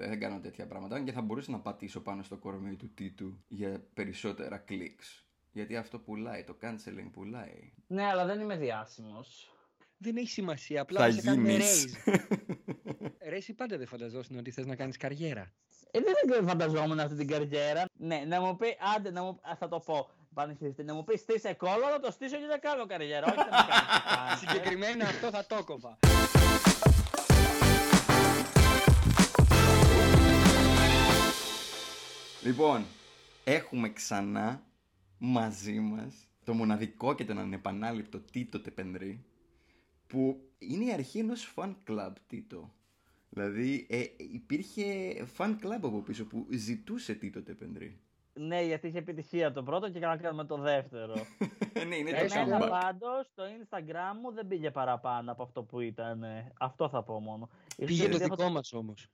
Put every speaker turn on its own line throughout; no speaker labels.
παιδιά, δεν κάνω τέτοια πράγματα. Και θα μπορούσα να πατήσω πάνω στο κορμί του Τίτου για περισσότερα κλικς. Γιατί αυτό πουλάει, το canceling πουλάει.
Ναι, αλλά δεν είμαι διάσημος.
Δεν έχει σημασία. Απλά
Θα
σε κάνουν
γίνεις.
raise. Ρε, εσύ πάντα δεν φανταζόσουν ότι θες να κάνεις καριέρα.
Ε, δεν φανταζόμουν αυτή την καριέρα. Ναι, να μου πει, άντε, να μου, α, θα το πω. Πανηγυριστή, να μου πει στήσε κόλλο, θα το στήσω και θα κάνω καριέρα. Όχι, θα με κάνεις cancer.
Συγκεκριμένα αυτό θα το κόβα.
Λοιπόν, έχουμε ξανά μαζί μας το μοναδικό και τον ανεπανάληπτο Τίτο Τεπενδρή που είναι η αρχή ενός fan club Τίτο. Δηλαδή ε, υπήρχε fan club από πίσω που ζητούσε Τίτο Τεπενδρή.
Ναι, γιατί είχε επιτυχία το πρώτο και κάναμε το δεύτερο.
ναι, είναι το
Έσαι
Εμένα
comeback.
comeback.
πάντως το Instagram μου δεν πήγε παραπάνω από αυτό που ήταν. ε, Αυτό θα πω μόνο. Ίσως
Πήγε το
επειδή έχω
δικό μας όμως.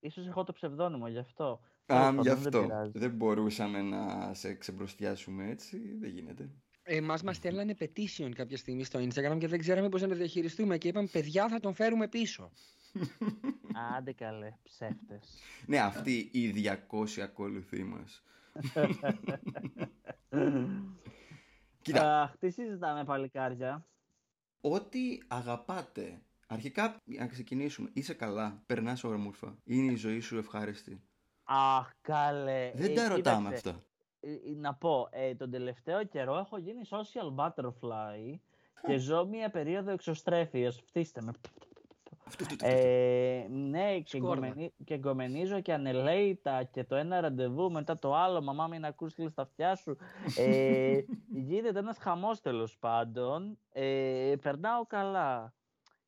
Ίσως έχω το ψευδόνυμο γι' αυτό.
Α,
Τέλος
γι'
πάντων, δεν
αυτό.
πειράζει.
Δεν μπορούσαμε να σε ξεμπροστιάσουμε έτσι. Δεν γίνεται.
Εμάς μας στέλνανε petition κάποια στιγμή στο Instagram και δεν ξέραμε πώς να το διαχειριστούμε. Και είπαμε, παιδιά, θα τον φέρουμε πίσω.
Άντε καλέ, ψεύτες.
Ναι, αυτοί οι 200 ακολουθοί μας. Κοίτα,
Αχ, τι συζητάμε παλικάρια.
ό,τι αγαπάτε. Αρχικά, να ξεκινήσουμε. Είσαι καλά. Περνάς όμορφα. Είναι η ζωή σου ευχάριστη.
Αχ, καλέ.
Δεν
Ε,
τα ρωτάμε
κοίταξε,
αυτά.
ε, ε, Να πω, ε, τον τελευταίο καιρό έχω γίνει social butterfly και ζω μια περίοδο εξωστρέφειας. Φτύστε με.
Αυτό, αυτό, αυτό.
Ε, ναι, και,
Σκόρδα.
εγκομενι- και εγκομενίζω και ανελέητα και το ένα ραντεβού μετά το άλλο. Μαμά μην ακούς χείλη στα αυτιά σου. Ε, γίνεται ένας χαμός τέλος πάντων. Ε, περνάω καλά.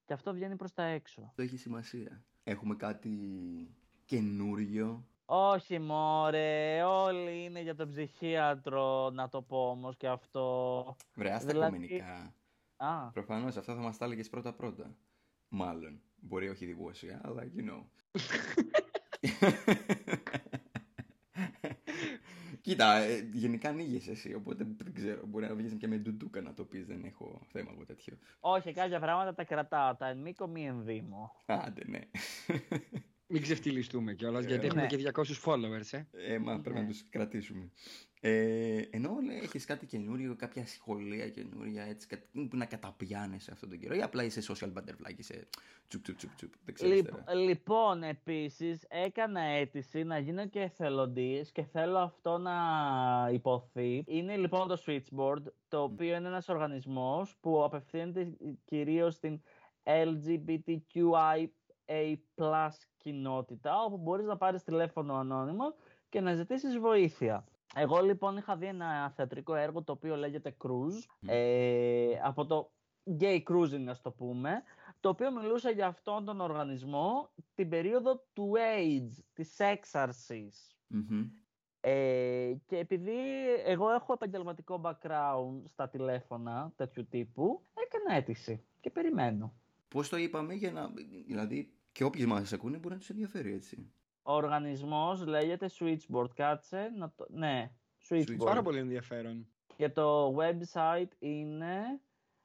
Και αυτό βγαίνει προς τα έξω.
Αυτό έχει σημασία. Έχουμε κάτι καινούριο.
Όχι μωρέ, όλοι είναι για τον ψυχίατρο να το πω όμως και αυτό.
Βρεά στα
Δηλαδή-
κομμενικά.
Α,
Προφανώς αυτά θα μας τα έλεγες πρώτα-πρώτα. Μάλλον. Μπορεί όχι δημόσια, αλλά you know. Κοίτα, ε, γενικά ανοίγεσαι εσύ, οπότε δεν ξέρω. Μπορεί να βγεις και με ντουντούκα να το πεις, δεν έχω θέμα από τέτοιο.
όχι, κάποια πράγματα τα κρατάω. Τα εν μήκο μη ενδύμω.
Άντε, ναι.
Μην ξεφτυλιστούμε κιόλας,
Ε,
γιατί
ναι.
έχουμε και 200 followers, ε.
Ε, μα πρέπει να
Ναι.
τους κρατήσουμε. Ε, ενώ λέει, έχεις κάτι καινούριο, κάποια σχολεία καινούρια, έτσι, κάτι που να καταπιάνεσαι αυτόν τον καιρό ή απλά είσαι social butterfly και είσαι τσουπ τσουπ τσουπ τσουπ, δεν ξέρεις
Λοιπ-
τώρα.
λοιπόν, επίσης έκανα αίτηση να γίνω και εθελοντής και θέλω αυτό να υποθεί. Είναι λοιπόν το Switchboard, το οποίο είναι ένας οργανισμός που απευθύνεται κυρίως στην LGBTQIA κοινότητα, όπου μπορείς να πάρεις τηλέφωνο ανώνυμο και να ζητήσεις βοήθεια. Εγώ λοιπόν είχα δει ένα θεατρικό έργο το οποίο λέγεται Cruise, ε, από το gay cruising ας το πούμε, το οποίο μιλούσε για αυτόν τον οργανισμό την περίοδο του AIDS, της έξαρσης.
Μμμ.
Ε, και επειδή εγώ έχω επαγγελματικό background στα τηλέφωνα τέτοιου τύπου, έκανα αίτηση και περιμένω.
Πώς το είπαμε για να. Δηλαδή, και όποιοι μας ακούνε μπορεί να τους ενδιαφέρει έτσι.
Ο οργανισμός λέγεται Switchboard. Κάτσε να το... Ναι, Switchboard.
Πάρα πολύ ενδιαφέρον.
Και το website είναι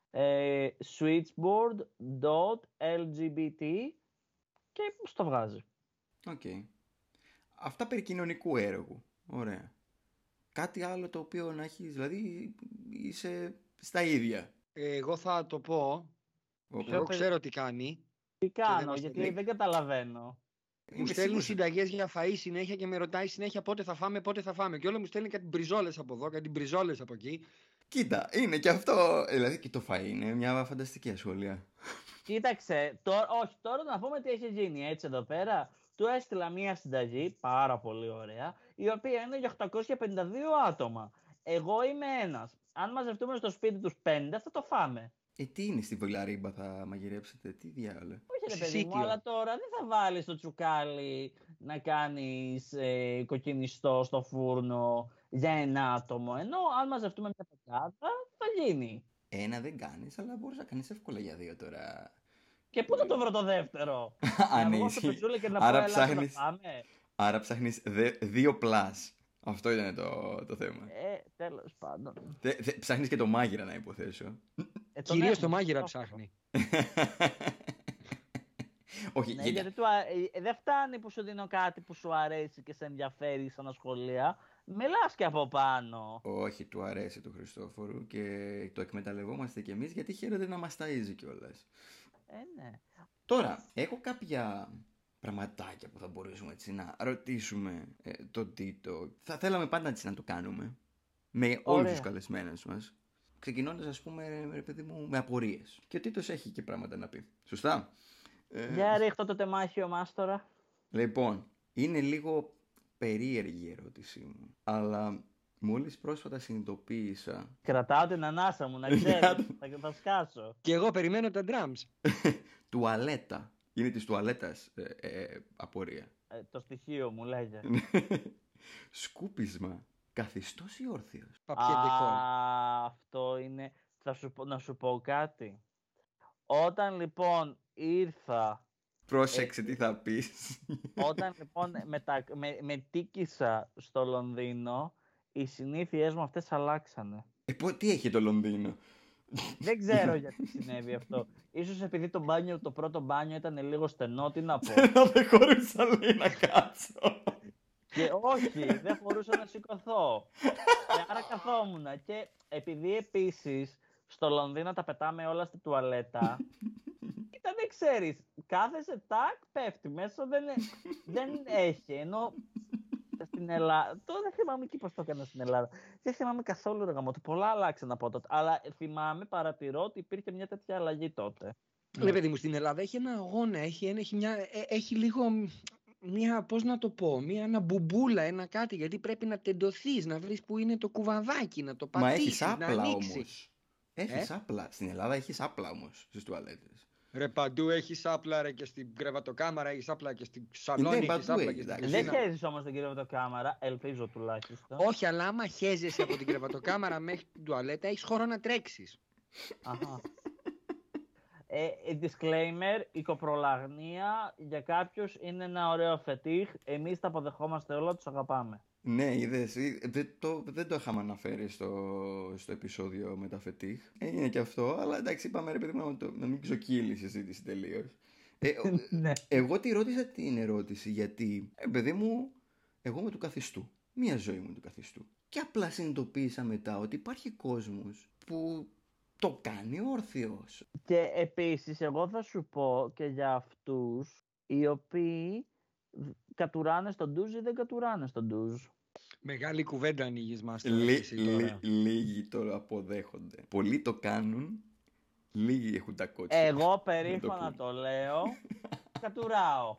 ε, switchboard.lgbt και στο βγάζει.
Οκ. Αυτά περί κοινωνικού έργου. Ωραία. Κάτι άλλο το οποίο να έχεις, δηλαδή είσαι στα ίδια.
Ε, Εγώ θα το πω.
Όπου-
Εγώ
παιδί-
ξέρω τι κάνει.
Τι κάνω,
μας
γιατί
λέει.
δεν καταλαβαίνω.
Μου
Είμαι
στέλνει
σίγουρος-
συνταγές για φαΐ συνέχεια και με ρωτάει συνέχεια πότε θα φάμε, πότε θα φάμε. Και όλα μου στέλνει κάτι μπριζόλες από εδώ, κάτι μπριζόλες από εκεί.
Κοίτα, είναι και αυτό. Δηλαδή και το φαΐ είναι μια φανταστική ασχολία.
Κοίταξε, τώρα, όχι, τώρα να πούμε τι έχει γίνει έτσι εδώ πέρα. Του έστειλα μία συνταγή, πάρα πολύ ωραία, η οποία είναι για 852 άτομα. Εγώ είμαι ένας. Αν μαζευτούμε στο σπίτι τους πέντε, θα το φάμε.
Ε, τι είναι στη Βολαρίμπα θα μαγειρέψετε, τι διάλογο.
Όχι ρε παιδί μου,
Συσίτιο.
αλλά τώρα δεν θα βάλεις το τσουκάλι να κάνεις ε, κοκκινιστό στο φούρνο για ένα άτομο. Ενώ αν μαζευτούμε μια πεντάδα, θα γίνει.
Ένα δεν κάνεις, αλλά μπορείς να κάνεις εύκολα για δύο τώρα.
Και πού θα το βρω το δεύτερο;
Αν
να βγω στο
ισχύει.
πετσούλι και να
Άρα
πω, «Ελάτε να
ψάχνεις-
φάμε».
Άρα ψάχνεις δε- δύο πλάς. Αυτό ήταν το, το θέμα.
Ε, τέλος πάντων.
Θε, θε, ψάχνεις και το μάγειρα να υποθέσω.
Ε, τον
Κυρίως
έχουμε,
το μάγειρα
το
ψάχνει.
Όχι,
Ναι,
κοίτα.
γιατί του, α- ε, δεν φτάνει που σου δίνω κάτι που σου αρέσει και σε ενδιαφέρει σαν σχολεία. Μιλάς και από πάνω.
Όχι, του αρέσει του Χριστόφορου και το εκμεταλλευόμαστε κι εμείς γιατί χαίρεται να μας ταΐζει κιόλας.
Ε, ναι.
Τώρα, έχω κάποια πραγματάκια που θα μπορούσαμε έτσι να ρωτήσουμε ε, τον Τίτο. Θα θέλαμε πάντα έτσι να το κάνουμε. Με όλους
Ωραία.
τους καλεσμένους μας. Ξεκινώντας ας πούμε, ρε παιδί μου, με απορίες. Και ο Τίτος έχει και πράγματα να πει. Σωστά; Ε,
Για ρίχτω το τεμάχιο μας τώρα.
Λοιπόν, είναι λίγο περίεργη η ερώτησή μου. Αλλά μόλις πρόσφατα συνειδητοποίησα
Κρατάω την ανάσα μου, να ξέρεις. θα, θα σκάσω.
Και εγώ περιμένω τα drums.
τουαλέτα. Είναι της τουαλέτας ε, ε, απορία.
Ε, το στοιχείο μου λέγε.
Σκούπισμα. Καθιστός ή όρθιος;
Παπιεντικό.
Α, αυτό είναι... Θα σου, πω- να σου πω κάτι. Όταν λοιπόν ήρθα,
Πρόσεξε τι θα πεις.
όταν λοιπόν μετα, με, με τίκησα στο Λονδίνο, οι συνήθειές μου αυτές αλλάξανε.
Ε, πω, τι έχει το Λονδίνο;
Δεν ξέρω γιατί συνέβη αυτό. Ίσως επειδή το μπάνιο, το πρώτο μπάνιο ήταν λίγο στενό, τι να πω.
Να δεν χωρούσα λέει να κάτσω.
Και όχι, δεν μπορούσα να σηκωθώ. Και άρα καθόμουν. Και επειδή επίσης στο Λονδίνο τα πετάμε όλα στη τουαλέτα, ήταν δεν ξέρεις, κάθεσαι τάκ, πέφτει μέσα, δεν, ε- δεν έχει. Ενώ στην Ελλάδα, τώρα δεν θυμάμαι και πώς το έκανα στην Ελλάδα. Δεν θυμάμαι καθόλου ρε γαμώτο. Πολλά άλλαξαν από τότε. Αλλά θυμάμαι, παρατηρώ ότι υπήρχε μια τέτοια αλλαγή τότε.
Ναι, παιδί μου, στην Ελλάδα έχει ένα αγώνα, έχει, ένα- έχει, μια, ε, έχει λίγο μια, πώς να το πω, μια ένα μπουμπούλα, ένα κάτι, γιατί πρέπει να τεντωθείς, να βρεις που είναι το κουβαδάκι, να το
Μα
πατήσεις,
έχεις
να
άπλα
ανοίξει.
όμως. Έχεις άπλα. Στην Ελλάδα έχεις άπλα όμως στις τουαλέτες.
Ρε παντού έχεις άπλα ρε και στην κρεβατοκάμαρα, έχεις άπλα και στην
Ναι,
σαλόνι, έχεις
παντού
άπλα
έχεις,
και στην
εντάξει.
Δεν
κουζίνα.
χαίρεσαι όμως τον κύριο με το κάμερα, ελπίζω τουλάχιστον.
Όχι, αλλά άμα χέζεσαι από την κρεβατοκάμαρα μέχρι την τουαλέτα, έχεις χώρο να τρέξεις.
Αχα. Ε, ε, disclaimer, η κοπρολαγνία για κάποιους είναι ένα ωραίο φετίχ. Εμείς τα αποδεχόμαστε όλα, τους αγαπάμε.
Ναι, είδες, ε, δεν το, δεν το είχαμε αναφέρει στο, στο επεισόδιο με τα φετίχ. Έγινε και αυτό, αλλά εντάξει, είπαμε ρε παιδί μου να, το- να μην ξοκύλει η συζήτηση τελείως. Ε, ο-
ναι.
εγώ τη ρώτησα την ερώτηση γιατί, ε, παιδί μου, εγώ είμαι του καθιστού. Μία ζωή μου του καθιστού. Και απλά συνειδητοποίησα μετά ότι υπάρχει κόσμος που το κάνει όρθιος.
Και επίσης, εγώ θα σου πω και για αυτούς οι οποίοι β- κατουράνε στον ντουζ ή δεν κατουράνε στον ντουζ.
Μεγάλη κουβέντα ανοίγεις μας τώρα
Λί-
εσύ τώρα.
λί- λίγοι το αποδέχονται. Πολλοί το κάνουν, λίγοι έχουν τα κότσια.
Εγώ
το
περήφανα
πούμε.
το λέω, κατουράω.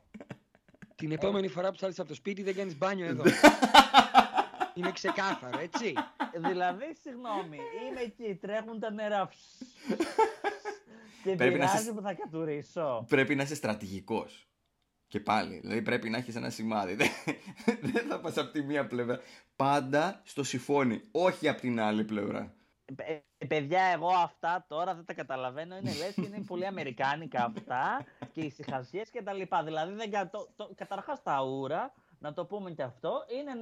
Την επόμενη φορά που θα έρθεις από το σπίτι δεν κάνεις μπάνιο εδώ. Είναι ξεκάθαρο, έτσι.
δηλαδή, συγγνώμη, είμαι εκεί, τρέχουν τα νερά. και
Πρέπει να
πειράζει
σε-
που θα κατουρίσω.
Πρέπει να είσαι στρατηγικός. Και πάλι, δηλαδή πρέπει να έχεις ένα σημάδι. Δεν, δεν θα πας από τη μία πλευρά. Πάντα στο συμφώνει, όχι από την άλλη πλευρά.
Ε, ε, παιδιά, εγώ αυτά τώρα δεν τα καταλαβαίνω. Είναι λες και είναι πολύ αμερικάνικα αυτά και οι ησυχασίες και τα λοιπά. Δηλαδή, δεν κα... το, το... καταρχάς τα ούρα, να το πούμε και αυτό, είναι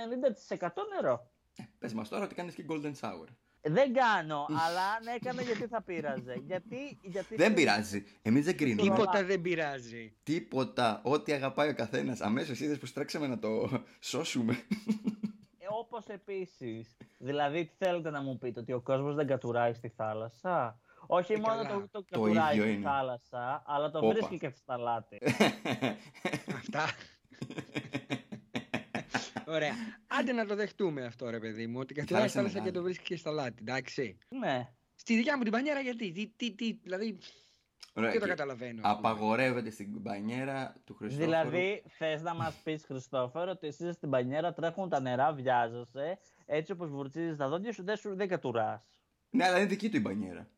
90% νερό.
Πες μας τώρα ότι κάνεις και golden shower.
Δεν κάνω, αλλά αν έκανα γιατί θα πείραζε; Γιατί, γιατί
Δεν πειράζει. Εμείς δεν κρίνουμε.
Τίποτα.
Τίποτα δεν πειράζει.
Τίποτα. Ό,τι αγαπάει ο καθένας. Αμέσως είδες που στρέξαμε να το σώσουμε.
Ε, όπως επίσης, δηλαδή τι θέλετε να μου πείτε, ότι ο κόσμος δεν κατουράει στη θάλασσα; Όχι
Ε,
μόνο
καλά.
το, το
Το
κατουράει
ίδιο
στη
είναι.
θάλασσα, αλλά το
Όπα.
βρίσκει και στα λάτι.
Αυτά. Ωραία. Άντε να το δεχτούμε αυτό, ρε παιδί μου. Ότι κατουράει
θάλασσα
θάλασσα και
μεγάλη.
το βρίσκει και στα λάτι. Εντάξει.
ναι.
Στη δικιά μου την πανιέρα γιατί. Τι, τι, τι, δηλαδή
Ωραία,
δεν το
και
καταλαβαίνω. ας πούμε.
Απαγορεύεται στην μπανιέρα του Χριστόφορου.
Δηλαδή, θες να μας πεις, Χριστόφορο, ότι εσύ στην πανιέρα τρέχουν τα νερά, βιάζεσαι, έτσι όπως βουρτσίζεις τα δόντια σου, δεν, σου, δεν κατουράς.
Ναι, αλλά είναι δική του η μπανιέρα.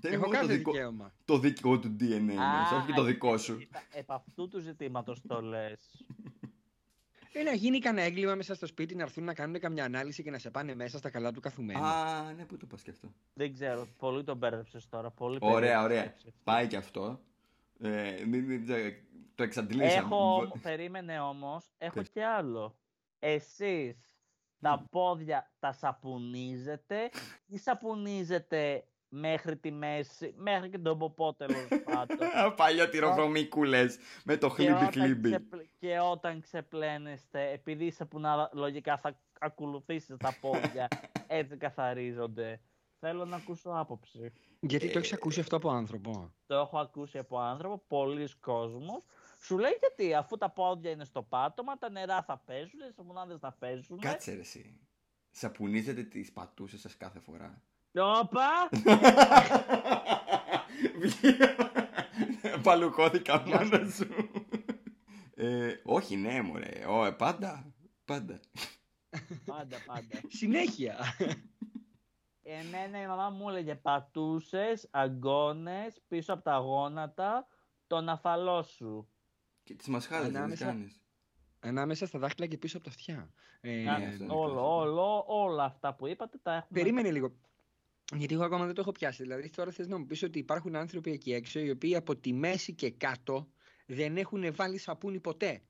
Δεν είναι
Έχω
μόνο το
κάθε
δικό,
δικαίωμα.
το δικό του DNA μέσα, όχι και το δικό σου.
κοίτα, Επ' αυτού του ζητήματος το λες.
Ε, να γίνει κανένα έγκλημα μέσα στο σπίτι, να έρθουν να κάνουν καμιά ανάλυση και να σε πάνε μέσα στα καλά του καθουμένου.
Α, ναι, πού το πας και αυτό.
Δεν ξέρω, πολύ τον μπέρδεψες τώρα. Πολύ
Ωραία,
περίεργη
ωραία.
σκέψη αυτή.
Πάει και αυτό. Ε, μην- μην- το εξαντλήσαμε.
Έχω, όμ- περίμενε όμως, έχω
Πες.
και άλλο. Εσείς τα πόδια τα σαπουνίζετε ή σαπουνίζετε μέχρι τη μέση, μέχρι και τον ποπό τέλο πάντων.
Παλιό τυροβρομίκουλε με το
και,
χλίμπι
όταν
χλίμπι.
ξεπλ- και όταν ξεπλένεστε, επειδή είσαι που να λογικά θα ακολουθήσεις τα πόδια, έτσι καθαρίζονται. Θέλω να ακούσω άποψη.
Γιατί το
Ε,
έχεις ακούσει αυτό από άνθρωπο;
Το έχω ακούσει από άνθρωπο, πολλοί κόσμος. Σου λέει γιατί, αφού τα πόδια είναι στο πάτωμα, τα νερά θα πέσουν, οι σαπουνάδες θα πέσουν.
Κάτσε ρε εσύ. Σαπουνίζετε τις πατούσες σας κάθε φορά.
Όπα!
Παλουκώθηκα μόνος σου. Ε, όχι, ναι, μωρέ. Ω, ε, πάντα. Πάντα.
πάντα, πάντα.
Συνέχεια.
Εμένα η μαμά μου έλεγε πατούσες, αγκώνες, πίσω από τα γόνατα, τον αφαλό σου.
Και τις μασχάλες δεν τις
Ανάμεσα-
κάνεις.
Ανάμεσα στα δάχτυλα και πίσω από τα αυτιά. Ε,
Να,
ναι, αυτό είναι
όλο,
κλασικό.
όλο, όλα αυτά που είπατε τα έχουμε.
Περίμενε λίγο. Γιατί εγώ ακόμα δεν το έχω πιάσει. Δηλαδή, τώρα θες να μου πεις ότι υπάρχουν άνθρωποι εκεί έξω οι οποίοι από τη μέση και κάτω δεν έχουν βάλει σαπούνι ποτέ.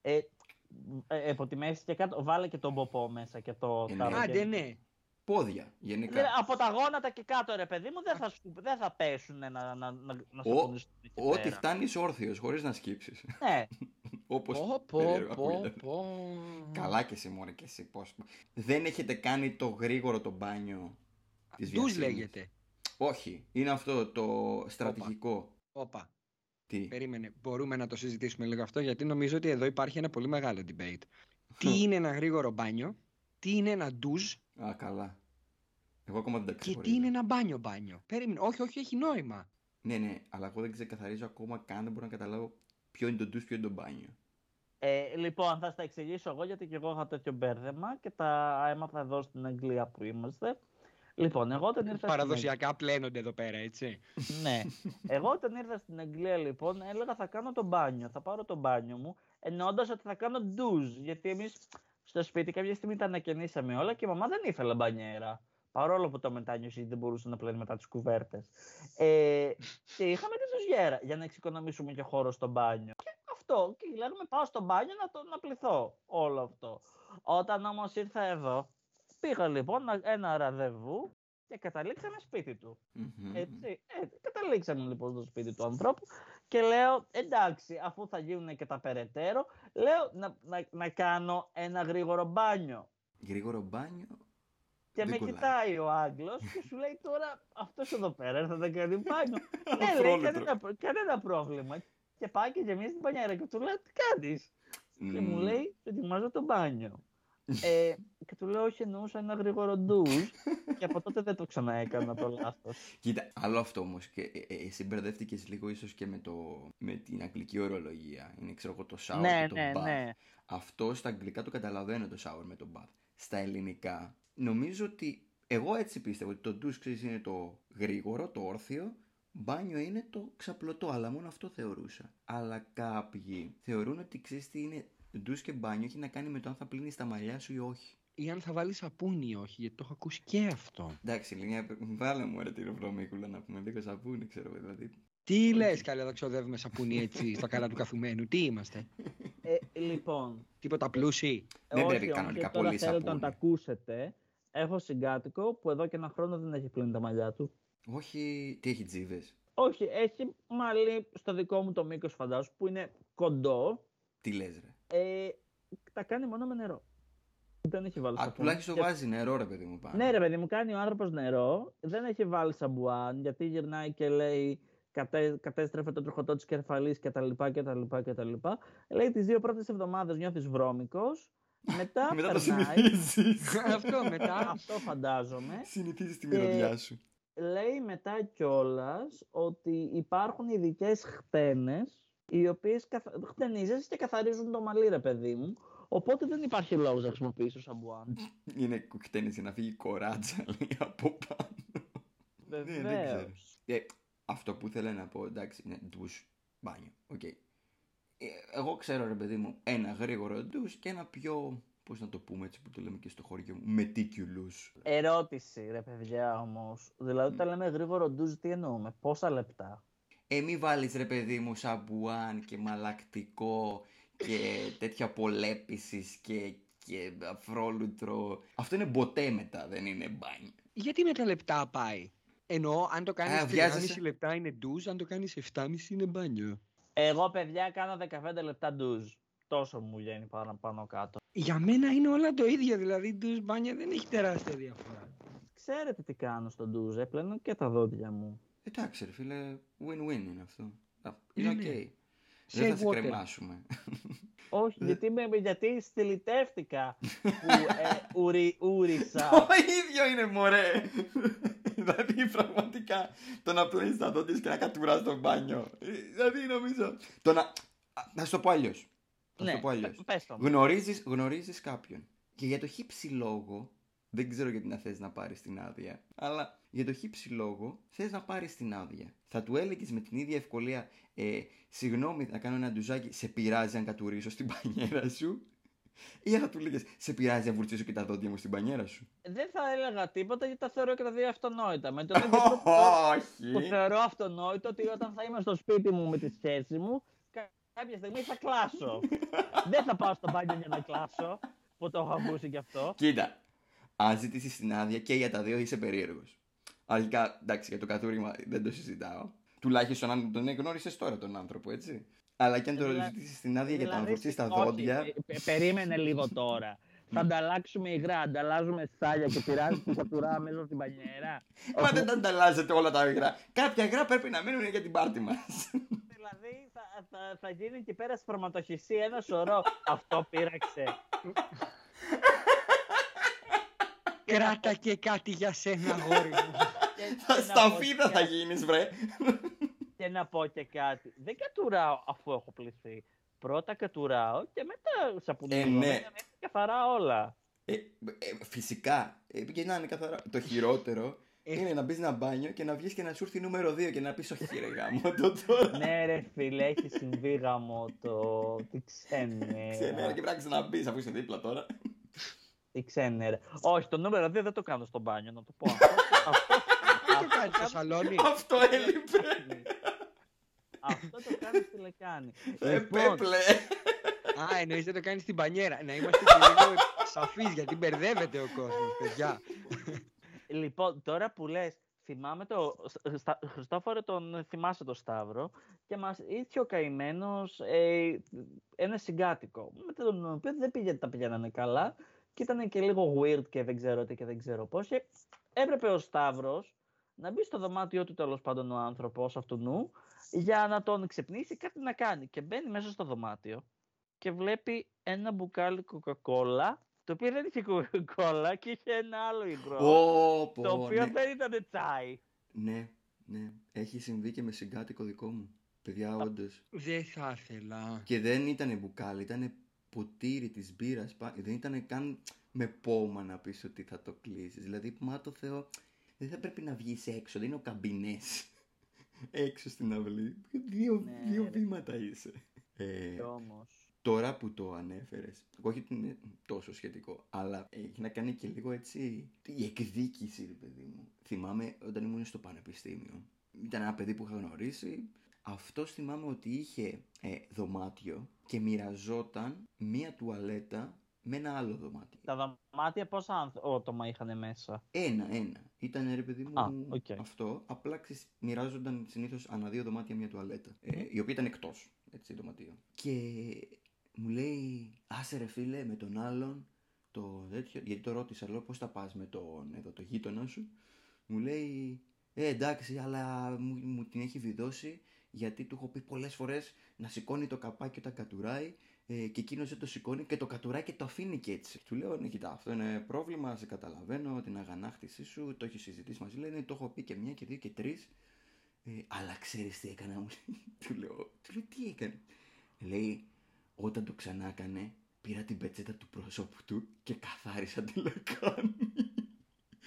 Ε, ε, από τη μέση και κάτω, βάλε και τον ποπό μέσα και το
Ε, ναι.
ταρό.
Άντε, ναι.
Πόδια, γενικά.
Ε, από τα γόνατα και κάτω, ρε παιδί μου, δεν θα, σου, δεν θα πέσουν να, να, να, να
Ο-
σαπουνιστούν εκεί
Ό,τι
πέρα.
φτάνεις όρθιος, χωρίς να σκύψεις.
Ναι,
Όπως
Πω, πω,
περίεργο
πω,
ακούγεται.
πω.
Καλά και εσύ μωρέ και εσύ πώς. Δεν έχετε κάνει το γρήγορο το μπάνιο της
Ντουζ
βιασύνης.
λέγεται.
Όχι, είναι αυτό το στρατηγικό.
Όπα,
Τι;
περίμενε. Μπορούμε να το συζητήσουμε λίγο αυτό, γιατί νομίζω ότι εδώ υπάρχει ένα πολύ μεγάλο debate. τι είναι ένα γρήγορο μπάνιο, τι είναι ένα ντουζ
Α, καλά. Εγώ ακόμα δεν τα
και
ξεχωρίζω.
τι είναι ένα μπάνιο μπάνιο. Περίμενε. Όχι, όχι, έχει νόημα.
Ναι, ναι, αλλά εγώ δεν ξεκαθαρίζω ακόμα καν, δεν μπορώ να καταλάβω ποιο είναι το ντους, ποιο είναι το μπάνιο.
Ε, λοιπόν, θα στα εξηγήσω εγώ γιατί και εγώ είχα τέτοιο μπέρδεμα και τα έμαθα εδώ στην Αγγλία που είμαστε. Λοιπόν, εγώ όταν ήρθα στην
Παραδοσιακά πλένονται εδώ πέρα, έτσι.
ναι. Εγώ όταν ήρθα στην Αγγλία, λοιπόν, έλεγα θα κάνω το μπάνιο. Θα πάρω το μπάνιο μου, εννοώντας ότι θα κάνω ντουζ. Γιατί εμείς στο σπίτι κάποια στιγμή τα ανακαινήσαμε όλα και η μαμά δεν ήθελε μπανιέρα. Παρόλο που το μετάνιωσε δεν μπορούσε να πλένει μετά τις κουβέρτες. Ε, και είχαμε τη ντουζιέρα για να εξοικονομήσουμε και χώρο στο μπάνιο. Και αυτό. Και λέγαμε πάω στο μπάνιο να, το, να πληθώ. Όλο αυτό. Όταν όμως ήρθα εδώ, πήγα λοιπόν να- ένα ραντεβού και καταλήξαμε σπίτι του.
Μμμ.
Έτσι, έτσι. Καταλήξαμε λοιπόν στο σπίτι του ανθρώπου και λέω εντάξει, αφού θα γίνουν και τα περαιτέρω, λέω να, να, να κάνω ένα γρήγορο μπάνιο.
Γρήγορο μπάνιο;
Και
Δεν
με
κολλάει.
κοιτάει ο Άγγλος και σου λέει τώρα αυτός εδώ πέρα έρθα να κάνει μπάνιο. ναι, λέει,
Αφρόλυτρο.
κανένα, προ- κανένα πρόβλημα. Και πάει και γεμίζει την μπανιέρα και του λέω τι κάνεις; Και μου
Μμμ.
λέει ετοιμάζω το μπάνιο. Ε, και του λέω όχι εννοούσα ένα γρήγορο ντουζ και από τότε δεν το ξαναέκανα το λάθος.
Κοίτα, άλλο αυτό όμως. Και ε, ε, εσύ μπερδεύτηκε λίγο ίσως και με, το, με την αγγλική ορολογία. Είναι, ξέρω εγώ, το shower
ναι,
και το
ναι,
bath.
ναι.
Αυτό στα αγγλικά το καταλαβαίνω το shower με το bath. Στα ελληνικά, νομίζω ότι. Εγώ έτσι πίστευα ότι το ντους ξέρεις είναι το γρήγορο, το όρθιο. Μπάνιο είναι το ξαπλωτό, αλλά μόνο αυτό θεωρούσα. Αλλά κάποιοι θεωρούν ότι ξέρεις τι είναι ντους και μπάνιο έχει να κάνει με το αν θα πλύνεις τα μαλλιά σου ή όχι.
Ή αν θα βάλεις σαπούνι ή όχι, γιατί το έχω ακούσει και αυτό.
Εντάξει, Λίνια, βάλε μου ρε την βρωμίκουλα να πούμε λίγο σαπούνι, ξέρω εγώ, δηλαδή.
Τι λες καλά να ξοδεύουμε σαπούνι έτσι στα καλά του καθουμένου, τι είμαστε;
Ε, λοιπόν,
Τίποτα πλούσιοι.
Δεν
όχι
πρέπει
όμως,
κανονικά
και τώρα
πολύ
θέλετε να
σαπούνι.
τα ακούσετε. Έχω συγκάτοικο που εδώ και ένα χρόνο δεν έχει πλύνει τα μαλλιά του.
Όχι, τι έχει τζίβες;
Όχι, έχει μαλλί στο δικό μου το μήκος φαντάσου που είναι κοντό.
Τι λες, ρε;
Ε, τα κάνει μόνο με νερό. Δεν έχει βάλει
Α,
σαπούνι.
τουλάχιστον
Και-
βάζει νερό, ρε παιδί μου πάνω.
Ναι, ρε παιδί μου, κάνει ο άνθρωπος νερό. Δεν έχει βάλει σαμπουάν γιατί γυρνάει και λέει κατέ, κατέστρεφε το τροχωτό της κεφαλής κτλ. κτλ, κτλ. Λέει τις δύο πρώτες εβδομάδες νιώθεις βρώμικος. Μετά,
Μετά το
περνάει.
συνηθίζει.
Αυτό μετά.
Αυτό φαντάζομαι.
Συνηθίζεις τη
Και-
μυρωδιά σου.
λέει μετά κιόλας ότι υπάρχουν ειδικές χτένες οι οποίες καθ... χτενίζεσαι και καθαρίζουν το μαλλί, ρε παιδί μου. Οπότε δεν υπάρχει λόγος να χρησιμοποιήσει σαμπουάν.
Είναι κουκτένι για να φύγει κοράτσα, λέει από πάνω. Ναι, δεν
Βεβαίω.
ξέρω. Ε, αυτό που ήθελα να πω, εντάξει, είναι ντους, μπάνιο, οκ. Ε, εγώ ξέρω, ρε παιδί μου, ένα γρήγορο ντους και ένα πιο, πώς να το πούμε έτσι που το λέμε και στο χωριό μου, meticulous.
Ερώτηση, ρε παιδιά όμως. Δηλαδή, όταν λέμε γρήγορο ντουζ, τι εννοούμε, πόσα λεπτά;
Ε, μη βάλεις ρε παιδί μου σαμπουάν και μαλακτικό και τέτοια πολέπισης και, και αφρόλουτρο. Αυτό είναι μποτέ μετά, δεν είναι μπάνιο.
Γιατί με τα λεπτά πάει; Εννοώ, αν το κάνεις
Α,
3,5
βιάζεσαι.
λεπτά είναι ντουζ, αν το κάνεις 7,5 είναι μπάνιο.
Εγώ, παιδιά, κάνω 15 λεπτά ντουζ. Τόσο μου βγαίνει πάνω, πάνω κάτω.
Για μένα είναι όλα το ίδιο, δηλαδή ντουζ μπάνιο δεν έχει τεράστια διαφορά.
Ξέρετε τι κάνω στο ντουζ, πλένω και τα δόντια μου.
Εντάξει, ρε φίλε, win-win είναι αυτό. Α, Είναι
Ναι,
οκ.
ναι.
Δεν θα
Save
σε
water.
κρεμάσουμε.
Όχι, γιατί, με, γιατί στηλιτεύτηκα που ε, ουρι, ούρισα.
Το ίδιο είναι μωρέ. δηλαδή πραγματικά το να πλένεις τα δόντια και να κατουράς στο μπάνιο. Ε, Δηλαδή νομίζω. Το να. Α, Να σου το πω αλλιώς. Να σου το πω αλλιώς.
πε- πες το. μου.
Γνωρίζεις, γνωρίζεις κάποιον. Και για το χύψη λόγο, δεν ξέρω γιατί να θες να πάρεις την άδεια, αλλά για το χύψη λόγο θες να πάρεις την άδεια. Θα του έλεγες με την ίδια ευκολία, ε, συγγνώμη να κάνω ένα ντουζάκι, σε πειράζει αν κατουρίσω στην πανιέρα σου; Ή θα του λέγες, σε πειράζει να βουρτσίσω και τα δόντια μου στην πανιέρα σου;
Δεν θα έλεγα τίποτα γιατί τα θεωρώ και τα δύο αυτονόητα. Με τον ίδιο τρόπο που
Όχι.
θεωρώ αυτονόητο ότι όταν θα είμαι στο σπίτι μου με τη σχέση μου, κα- κάποια στιγμή θα κλάσω. Δεν θα πάω στο μπάνιο για να κλάσω, που το έχω ακούσει κι αυτό.
Κοίτα, αν ζητήσεις την άδεια και για τα δύο είσαι περίεργος. Αρχικά, εντάξει, για το κατούριμα δεν το συζητάω. Τουλάχιστον αν τον γνώρισες τώρα τον άνθρωπο, έτσι. Αλλά και αν το
Δηλαδή-
ζητήσει την άδεια για το να
Δηλαδή,
βουρτσίσει τα
όχι,
δόντια.
ε, πε- περίμενε λίγο τώρα. Θα ανταλλάξουμε υγρά, ανταλλάζουμε σάλια και πειράζει την κατουρά μέσα στην πανιέρα.
Μα δεν τα ανταλλάζετε όλα τα υγρά. Κάποια υγρά πρέπει να μείνουν για την πάρτη μας.
Δηλαδή θα, θα, θα γίνει εκεί πέρα σπρωματοχυσία ένα σωρό. Αυτό πείραξε.
Κράτα και κάτι για σένα, αγόρι μου.
Και- και να
Στα
πω
φίδα
και-
θα γίνεις, βρε.
Και να πω και κάτι. Δεν κατουράω αφού έχω πληθεί. Πρώτα κατουράω και μετά σαπουνίζω.
Ε, ναι.
Μέχρι να είναι καθαρά όλα.
Ε, ε, φυσικά. Ε, και να είναι καθαρά. Το χειρότερο
Ε.
είναι να μπεις ένα μπάνιο και να βγεις και να σου έρθει νούμερο 2 και να πεις Όχι, ρε γάμο, το τώρα.
ναι ρε φίλε, έχει συμβεί γάμο το... Τι ξένε.
Ξένερα και πρέπει να μπεις αφού είσαι δίπλα τώρα.
Τι ξένε ρε. Όχι, το νούμερο 2 δεν το κάνω στο μπάνιο, να το πω. Αυτό, αυτό,
Τι το κάνεις στο σαλόνι.
Αυτό έλειπε.
αυτό το κάνω στη λεκάνη.
Ε,
Λοιπόν,
πέπλε.
Α, εννοείς δεν το κάνεις στην πανιέρα. Να είμαστε και λίγο σαφείς, γιατί μπερδεύεται ο κόσμος, παιδιά.
Λοιπόν, τώρα που λες, θυμάμαι το. Στα, Χριστόφορε τον θυμάσαι το Σταύρο και μας ήρθε ο καημένος ε, ένα συγκάτοικο. Με τον οποίο δεν πήγε, τα πηγαίνανε καλά και ήταν και λίγο weird και δεν ξέρω τι και δεν ξέρω πώς. Και έπρεπε ο Σταύρος να μπει στο δωμάτιό του τέλος πάντων ο άνθρωπος αυτού για να τον ξυπνήσει κάτι να κάνει. Και μπαίνει μέσα στο δωμάτιο και βλέπει ένα μπουκάλι κοκακόλα το οποίο δεν είχε κοκακόλα και είχε ένα άλλο υγρό.
Ω, πω,
Το οποίο
ναι.
δεν ήταν τσάι.
Ναι, ναι. Έχει συμβεί και με συγκάτοικο δικό μου. Παιδιά, όντως.
Δεν θα ήθελα.
Και δεν ήταν μπουκάλι, ήταν ποτήρι της μπύρας. Δεν ήταν καν με πόμα να πεις ότι θα το κλείσεις. Δηλαδή, μα το Θεό, δεν θα πρέπει να βγεις έξω. Δεν είναι ο καμπινές. έξω στην αυλή. Δύο,
Ναι,
δύο
ρε.
βήματα είσαι. Ε,
Όμως.
τώρα που το ανέφερες, όχι ότι είναι τόσο σχετικό, αλλά έχει να κάνει και λίγο έτσι η εκδίκηση, ρε παιδί μου. Θυμάμαι όταν ήμουν στο πανεπιστήμιο, ήταν ένα παιδί που είχα γνωρίσει. Αυτό θυμάμαι ότι είχε ε, δωμάτιο και μοιραζόταν μία τουαλέτα με ένα άλλο δωμάτιο.
Τα δωμάτια πόσα άνθρω- άτομα είχαν μέσα;
Ένα, ένα. Ήταν ρε παιδί μου
Α, οκ.
αυτό. Απλά ξέρεις, μοιράζονταν συνήθως ανά δύο δωμάτια μια τουαλέτα. Ε, η οποία ήταν εκτός έτσι δωματίου. Και μου λέει, άσε ρε φίλε με τον άλλον το τέτοιο. Γιατί το ρώτησα, λέω πώς θα πας με τον εδώ, το γείτονα σου. Μου λέει, Ε, εντάξει, αλλά μου, μου την έχει βιδώσει γιατί του έχω πει πολλές φορές να σηκώνει το καπάκι όταν κατουράει ε, και εκείνος δεν το σηκώνει και το κατουράει και το αφήνει και έτσι. Του λέω: Ναι, κοιτά, αυτό είναι πρόβλημα, σε καταλαβαίνω, την αγανάκτησή σου, το έχεις συζητήσει μαζί. Λέει: Ναι, το έχω πει και μια και δύο και τρεις. Ε, αλλά ξέρεις τι έκανα, μου λέει. Του λέω: του λέω Τι έκανε; Λέει: Όταν το ξανά έκανε, πήρα την πετσέτα του πρόσωπου του και καθάρισα τη λεκάνη.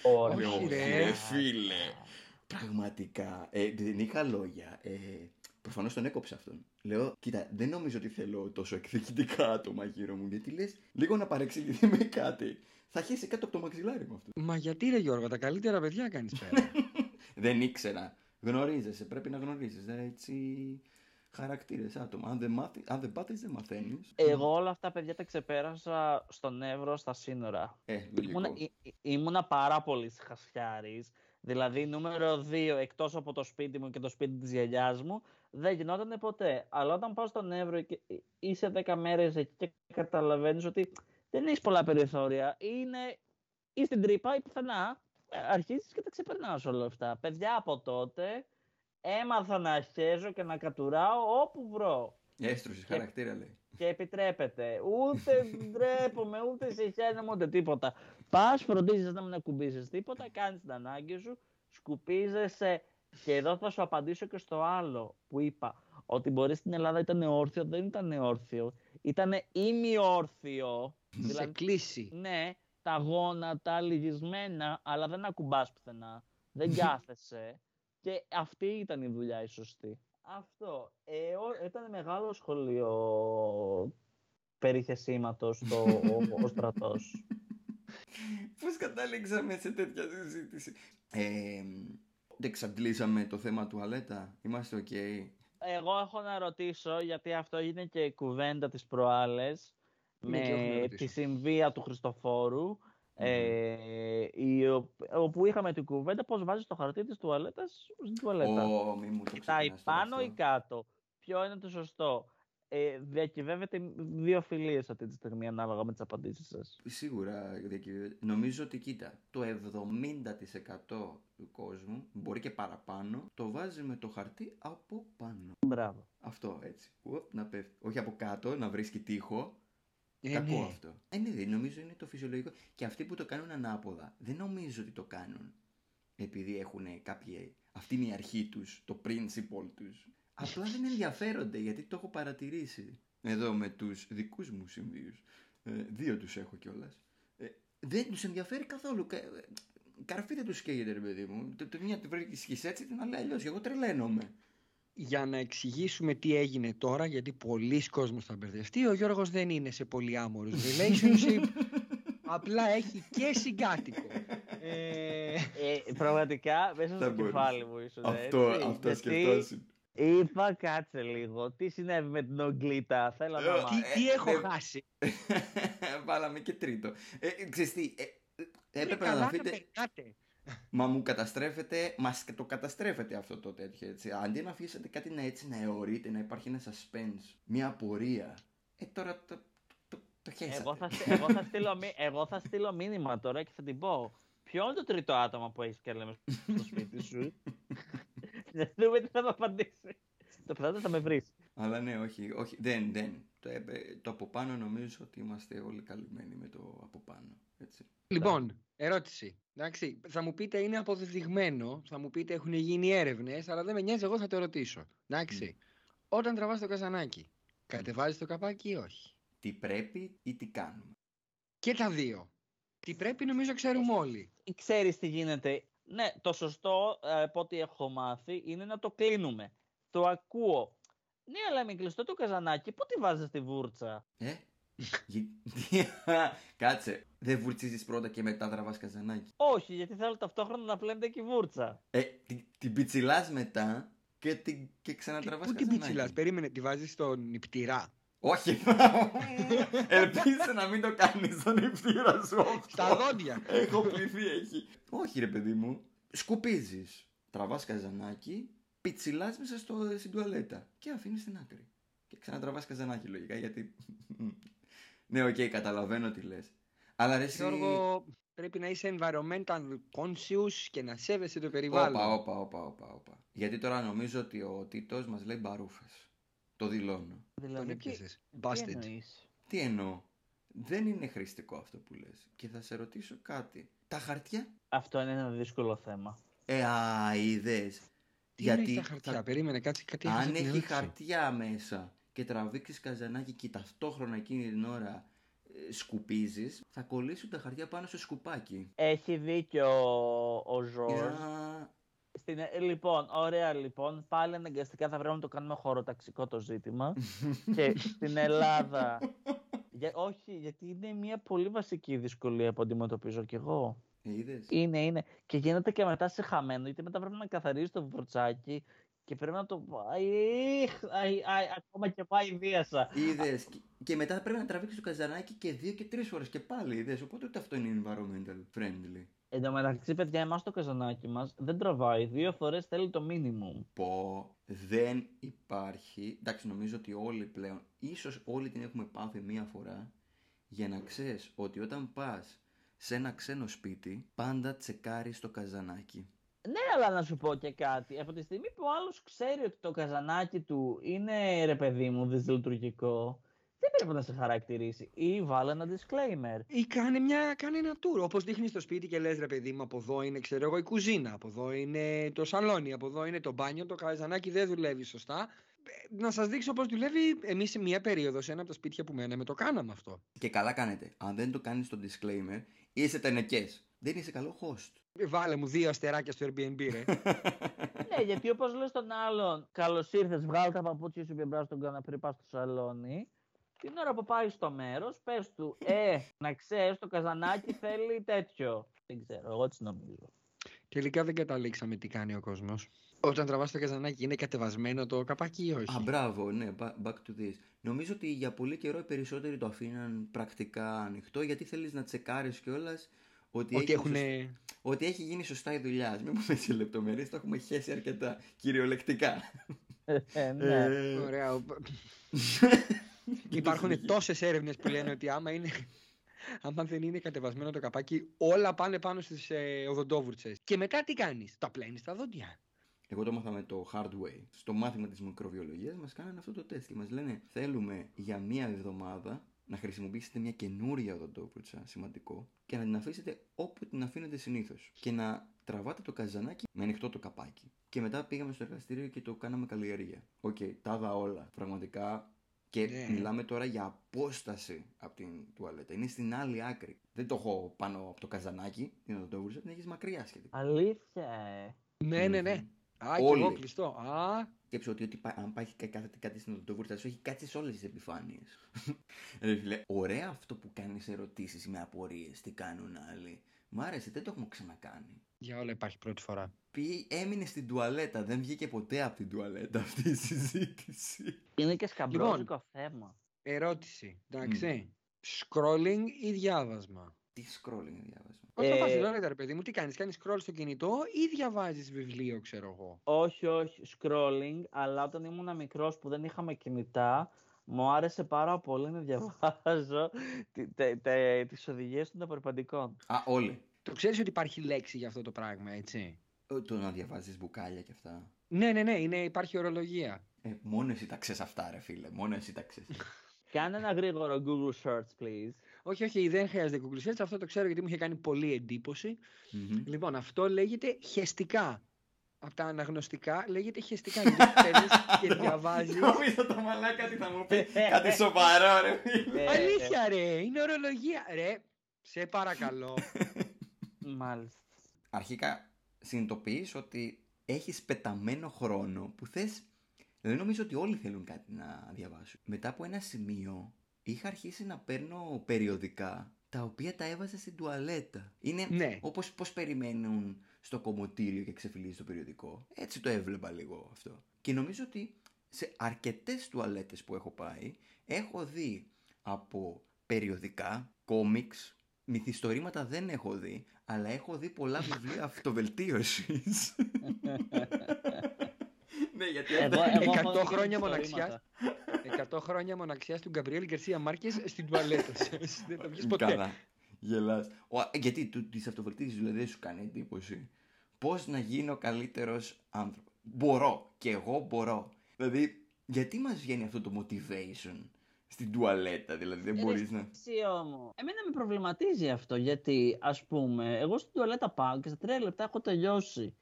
Ωραία.
Λέω,
Όχι, ρε.
«Ναι, φίλε. Πραγματικά. Ε, δεν είχα λόγια. Ε, Προφανώς τον έκοψα αυτόν. Λέω, κοίτα, δεν νομίζω ότι θέλω τόσο εκδικητικά άτομα γύρω μου. Γιατί λες, λίγο να παρεξηγηθεί με κάτι. Θα χέσει κάτω από το μαξιλάρι μου αυτό.
Μα γιατί ρε Γιώργο, τα καλύτερα παιδιά κάνεις πέρα.
δεν ήξερα. Γνωρίζεσαι, πρέπει να γνωρίζεις. Έτσι. Χαρακτήρες άτομα. Αν δεν, μάθει, αν δεν πάθεις, δεν μαθαίνεις.
Εγώ όλα αυτά παιδιά τα ξεπέρασα στον Εύρο στα σύνορα.
Ε, λογικό.
Ήμουνα, ή- ή- ήμουνα πάρα πολύ χασιάρης. Δηλαδή, νούμερο 2, εκτός από το σπίτι μου και το σπίτι της γιαγιάς μου, δεν γινόταν ποτέ. Αλλά όταν πάω στον Εύρο και είσαι 10 μέρες εκεί και καταλαβαίνεις ότι δεν έχεις πολλά περιθώρια, είναι ή στην τρύπα ή πουθενά, αρχίζεις και τα ξεπερνάς όλα αυτά. Παιδιά από τότε έμαθα να χέζω και να κατουράω όπου βρω.
Έστρωση χαρακτήρα λέει.
Και επιτρέπεται. Ούτε ντρέπομαι, ούτε σε χέρια ούτε τίποτα. Πας, φροντίζεις να μην ακουμπήσεις τίποτα, κάνεις την ανάγκη σου, σκουπίζεσαι. Και εδώ θα σου απαντήσω και στο άλλο που είπα. Ότι μπορεί στην Ελλάδα ήταν όρθιο, δεν ήταν όρθιο. Ήταν ημιόρθιο.
Σε δηλαδή, κλείσει.
Ναι, τα γόνατα λυγισμένα, αλλά δεν ακουμπάς πουθενά. Δεν κάθεσαι. και αυτή ήταν η δουλειά η σωστή. Αυτό. Ε, ήταν μεγάλο σχολείο περιθεσίματος το, ο, ο στρατός.
Πώς κατάληξαμε σε τέτοια συζήτηση; Ε, δεν εξαντλήσαμε το θέμα τουαλέτα. Είμαστε οκ.
Εγώ έχω να ρωτήσω, γιατί αυτό είναι και η κουβέντα της προάλλες, με τη συμβία του Χριστόφορου ε, όπου είχαμε την κουβέντα πώς βάζεις το χαρτί της τουαλέτας στην τουαλέτα.
Oh, μη μου το
Κοιτάει πάνω ή κάτω. Ποιο είναι το σωστό. Ε, διακυβεύεται δύο φιλίες αυτή τη στιγμή ανάλογα με τις απαντήσεις σας.
Σίγουρα διακυβεύεται. Νομίζω ότι κοίτα, το 70% του κόσμου, μπορεί και παραπάνω, το βάζει με το χαρτί από πάνω.
Μπράβο.
Αυτό έτσι. Ουπ, να πέφτει. Όχι από κάτω, να βρίσκει τείχο.
Ε,
Κακό
ναι.
αυτό. Ε, ναι, νομίζω είναι το φυσιολογικό. Και αυτοί που το κάνουν ανάποδα, δεν νομίζω ότι το κάνουν επειδή έχουν κάποια. Αυτή είναι η αρχή τους, το principle τους. Απλά δεν ενδιαφέρονται γιατί το έχω παρατηρήσει. Εδώ με τους δικούς μου συμβίους. Ε, δύο τους έχω κιόλας. Ε, δεν τους ενδιαφέρει καθόλου. Κα, ε, καρφί δεν τους καίγεται, ρε παιδί μου. Το, το μια τη βρίσκεις έτσι, την άλλη αλλιώς. Εγώ τρελαίνομαι.
Για να εξηγήσουμε τι έγινε τώρα, γιατί πολλοί κόσμος θα μπερδευτεί, ο Γιώργος δεν είναι σε πολυάμορους relationship, απλά έχει και συγκάτοικο.
Ε, ε, πραγματικά μέσα στο κεφάλι μου ίσως
Αυτό,
έτσι,
αυτό
γιατί
σκεφτόσουν.
Είπα κάτσε λίγο, τι συνέβη με την Ογκλίτα, θέλω να μάθω.
τι, τι
ε,
έχω
ε,
χάσει;
Βάλαμε και τρίτο. Ε, ξέρεις τι, ε, ε, έπρεπε
Καλά
να
τα
δείτε.
Περνάτε.
Μα μου καταστρέφεται, μας το καταστρέφεται αυτό το τέτοιο έτσι. Αντί να αφήσετε κάτι να έτσι να αιωρείται, να υπάρχει ένα suspense, μια απορία. Ε, τώρα το, το, το χέσατε.
Εγώ θα, στείλω- εγώ, θα στείλω, μη- εγώ θα στείλω μήνυμα τώρα και θα την πω. Ποιο είναι το τρίτο άτομο που έχεις και λέμε στο σπίτι σου; Να δούμε τι θα μου απαντήσει. Το πιθανό θα με βρεις.
Αλλά ναι, όχι, όχι δεν, δεν. Το, έπε- το από πάνω νομίζω ότι είμαστε όλοι καλυμμένοι με το από πάνω. Έτσι.
Λοιπόν, ερώτηση. Εντάξει, θα μου πείτε είναι αποδεδειγμένο, θα μου πείτε έχουν γίνει έρευνες, αλλά δεν με νοιάζει, εγώ θα το ρωτήσω. Εντάξει. Όταν τραβάς το καζανάκι, κατεβάζεις το καπάκι ή όχι;
Τι πρέπει ή τι κάνουμε;
Και τα δύο. Τι πρέπει νομίζω ξέρουμε όλοι.
Ξέρεις τι γίνεται. Ναι, το σωστό ε, από ό,τι έχω μάθει είναι να το κλείνουμε. Το ακούω. Ναι, αλλά με κλειστό το καζανάκι, πού τη βάζεις τη βούρτσα;
Ε, γι- Κάτσε, δεν βουρτσίζεις πρώτα και μετά τραβάς καζανάκι.
Όχι, γιατί θέλω ταυτόχρονα να πλένεται και η βούρτσα.
Ε, την, την πιτσιλάς μετά και, την, και ξανατραβάς
Πού την
καζανάκι.
πιτσιλάς, περίμενε, τη βάζεις στον νιπτήρα.
Όχι. Ελπίζω να μην το κάνεις στον νιπτήρα σου αυτό.
Στα δόντια.
Έχω πληθεί, έχει. Όχι ρε παιδί μου. Σκουπίζεις. Τραβάς καζανάκι, πιτσιλάς μέσα στο, στην τουαλέτα και αφήνεις στην άκρη. Και ξανατραβάς καζανάκι λογικά γιατί... ναι, οκ, καταλαβαίνω τι λες. Αλλά ρε εσύ...
Γιώργο, πρέπει να είσαι environmental conscious και να σέβεσαι το περιβάλλον.
Όπα, όπα, όπα, όπα, όπα. Γιατί τώρα νομίζω ότι ο Τίτος μας λέει μπαρούφες. Το δηλώνω.
Τον
Δηλαδή, τι,
έπιασες.
τι
Busted.
εννοείς;
Τι εννοώ; Δεν είναι χρηστικό αυτό που λες. Και θα σε ρωτήσω κάτι. Τα χαρτιά;
Αυτό είναι ένα δύσκολο θέμα.
Ε, α, είδες.
Τι Γιατί τα χαρτιά, περίμενε κάτι, κάτι έχασα
αν
την
έχει
ερώτηση.
χαρτιά μέσα και τραβήξεις καζανάκι και ταυτόχρονα εκείνη την ώρα ε, σκουπίζεις, θα κολλήσουν τα χαρτιά πάνω στο σκουπάκι.
Έχει δίκιο ο, ο Ζορζ.
Για-
Στην, ε, λοιπόν, ωραία λοιπόν. Πάλι αναγκαστικά θα πρέπει να το κάνουμε χωροταξικό το ζήτημα. και στην Ελλάδα. Για, όχι, γιατί είναι μια πολύ βασική δυσκολία που αντιμετωπίζω κι εγώ.
Ε, είδες;
Είναι, είναι. Και γίνεται και μετά σε χαμένο, γιατί μετά πρέπει να καθαρίσει το βουρτσάκι και πρέπει να το πάει. Αϊ, αϊ, ακόμα και πάει βίασα.
Είδες. Και, και μετά πρέπει να τραβήξεις το καζανάκι και δύο και τρεις φορές και πάλι. Είδες. Οπότε ούτε αυτό είναι environmental friendly.
Εν τω μεταξύ, παιδιά, εμάς το καζανάκι μας δεν τραβάει. Δύο φορές θέλει το minimum.
Πω, δεν υπάρχει. Εντάξει, νομίζω ότι όλοι πλέον, ίσως όλοι την έχουμε πάθει μία φορά, για να ξέρεις ότι όταν πας σε ένα ξένο σπίτι, πάντα τσεκάρεις το καζανάκι.
Ναι, αλλά να σου πω και κάτι. Από τη στιγμή που ο άλλος ξέρει ότι το καζανάκι του είναι ρε παιδί μου δυσλειτουργικό, δεν πρέπει να σε χαρακτηρίσει. Ή βάλε ένα disclaimer.
Ή κάνει, μια, κάνει ένα tour. Όπως δείχνεις στο σπίτι και λες, ρε παιδί μου, από εδώ είναι ξέρω εγώ η κουζίνα, από εδώ είναι το σαλόνι, από εδώ είναι το μπάνιο, το καζανάκι δεν δουλεύει σωστά. Ε, Να σας δείξω πώς δουλεύει. Εμείς σε μια περίοδο, σε ένα από τα σπίτια που μέναμε, το κάναμε αυτό.
Και καλά κάνετε. Αν δεν το κάνεις το disclaimer, είσαι τενεκές. Δεν είσαι καλό host.
Ε, Βάλε μου δύο αστεράκια στο Airbnb, ρε.
ναι, γιατί όπως λες τον άλλον, καλώς ήρθες, βγάλε τα παπούτσια σου και μπράβο στον καναπέ, πας στο σαλόνι. Την ώρα που πάει στο μέρος, πες του, Ε, να ξέρεις, το καζανάκι θέλει τέτοιο. Δεν ξέρω, εγώ τι νομίζω.
Τελικά δεν καταλήξαμε τι κάνει ο κόσμος. Όταν τραβάς το καζανάκι, είναι κατεβασμένο το καπάκι ή όχι;
Α, μπράβο, ναι, ba- back to this. Νομίζω ότι για πολύ καιρό οι περισσότεροι το αφήναν πρακτικά ανοιχτό γιατί θέλεις να τσεκάρεις κιόλας ότι,
ότι
έχει
έχουν.
σωσ- ότι έχει γίνει σωστά η δουλειά. Ας Μην πούμε σε λεπτομέρειες, το έχουμε χέσει αρκετά κυριολεκτικά.
Ε, ναι.
Ε,
Ωραία. ο-
και
Υπάρχουν
συνεχίζει.
τόσες έρευνες που λένε ότι άμα, είναι, άμα δεν είναι κατεβασμένο το καπάκι, όλα πάνε πάνω στις ε, οδοντόβουρτσες. Και μετά τι κάνεις, τα πλένεις στα δόντια.
Εγώ το μάθαμε το hard way. Στο μάθημα της μικροβιολογίας μας κάνανε αυτό το τεστ και μας λένε θέλουμε για μία εβδομάδα να χρησιμοποιήσετε μια καινούρια οδοντόβουρτσα, σημαντικό, και να την αφήσετε όπου την αφήνετε συνήθως. Και να τραβάτε το καζανάκι με ανοιχτό το καπάκι. Και μετά πήγαμε στο εργαστήριο και το κάναμε καλλιεργία. Οκ, τα είδα όλα. Πραγματικά. Και
Ναι.
μιλάμε τώρα για απόσταση από την τουαλέτα. Είναι στην άλλη άκρη. Δεν το έχω πάνω από το καζανάκι, την οδοντόβουρτσα, την έχεις μακριά σχετικά.
Αλήθεια, ε.
Ναι, ναι, ναι. Α, και
Όλοι.
εγώ κλειστό. Α,
Σκέψω ότι, ότι πά- αν πάει κα- κάθεται κάτι στην οδοντόβουρτσα, σου έχει κάτσει σε όλες τις επιφάνειες. Ρε φίλε, ωραία αυτό που κάνεις ερωτήσεις με απορίες. Τι κάνουν άλλοι. Μ' άρεσε, δεν το έχουμε ξανακάνει.
για όλα υπάρχει πρώτη φορά.
Πει, έμεινε στην τουαλέτα, δεν βγήκε ποτέ από την τουαλέτα αυτή η συζήτηση.
Είναι και σκαμπρόζικο θέμα.
Ερώτηση. Εντάξει. Scrolling ή διάβασμα;
Τι scrolling διάβασμα.
Όταν
Ε,
πας στην τουαλέτα, ρε παιδί μου, τι κάνεις, κάνεις scroll στο κινητό ή διαβάζεις βιβλίο, ξέρω εγώ;
Όχι, όχι, scrolling, αλλά όταν ήμουν μικρός που δεν είχαμε κινητά, μου άρεσε πάρα πολύ να διαβάζω τι- τε- τε- τις οδηγίες των απορριπαντικών.
Α, όλοι.
Το ξέρεις ότι υπάρχει λέξη για αυτό το πράγμα, έτσι;
Ε, Το να διαβάζεις μπουκάλια και αυτά.
Ναι, ναι, ναι, είναι, υπάρχει ορολογία.
Ε, μόνο εσύ τα ξέρεις αυτά, ρε φίλε. Μόνο εσύ τα ξέρεις.
Κάνε ένα γρήγορο Google search, please.
Όχι, όχι, δεν χρειάζεται Google Search, αυτό το ξέρω γιατί μου είχε κάνει πολύ εντύπωση. Λοιπόν, αυτό λέγεται χεστικά. Από τα αναγνωστικά λέγεται χεστικά. Γιατί παίρνεις και διαβάζεις.
Νομίζω το μαλάκα τι θα μου πει. Κάτι σοβαρό, ρε φίλε.
Ε,
Αλήθεια, ρε, είναι ορολογία. Ρε, σε παρακαλώ.
ε, μάλιστα.
αρχικά συνειδητοποιείς ότι έχεις πεταμένο χρόνο που θες δεν νομίζω ότι όλοι θέλουν κάτι να διαβάσουν. Μετά από ένα σημείο είχα αρχίσει να παίρνω περιοδικά τα οποία τα έβαζα στην τουαλέτα. Είναι
Ναι.
όπως πώς περιμένουν στο κομμωτήριο και ξεφυλίζει το περιοδικό. Έτσι το έβλεπα λίγο αυτό. Και νομίζω ότι σε αρκετές τουαλέτες που έχω πάει έχω δει από περιοδικά, κόμιξ, μυθιστορήματα δεν έχω δει, αλλά έχω δει πολλά βιβλία αυτοβελτίωσης. ναι, γιατί
Εγώ,
αυτά-
εγώ
100
έχω δει
χρόνια
μυθιστορήματα.
μοναξιάς. 100 χρόνια μοναξιάς του Γκαμπριέλ Γκαρσία Μάρκες στην τουαλέτα. σας. Δεν θα βγει ποτέ.
Καλά. Γελάς. Ο, ε, γιατί του, της αυτοβελτίωσης δηλαδή δεν σου κάνει εντύπωση. Πώς να γίνω καλύτερος άνθρωπος; Μπορώ. Και εγώ μπορώ. Δηλαδή, γιατί μας βγαίνει αυτό το motivation στην τουαλέτα, δηλαδή δεν
Ε,
μπορείς να...
Εσύ όμως. Εμένα με προβληματίζει αυτό γιατί, ας πούμε, εγώ στην τουαλέτα πάω και στα τρία λεπτά έχω τελειώσει.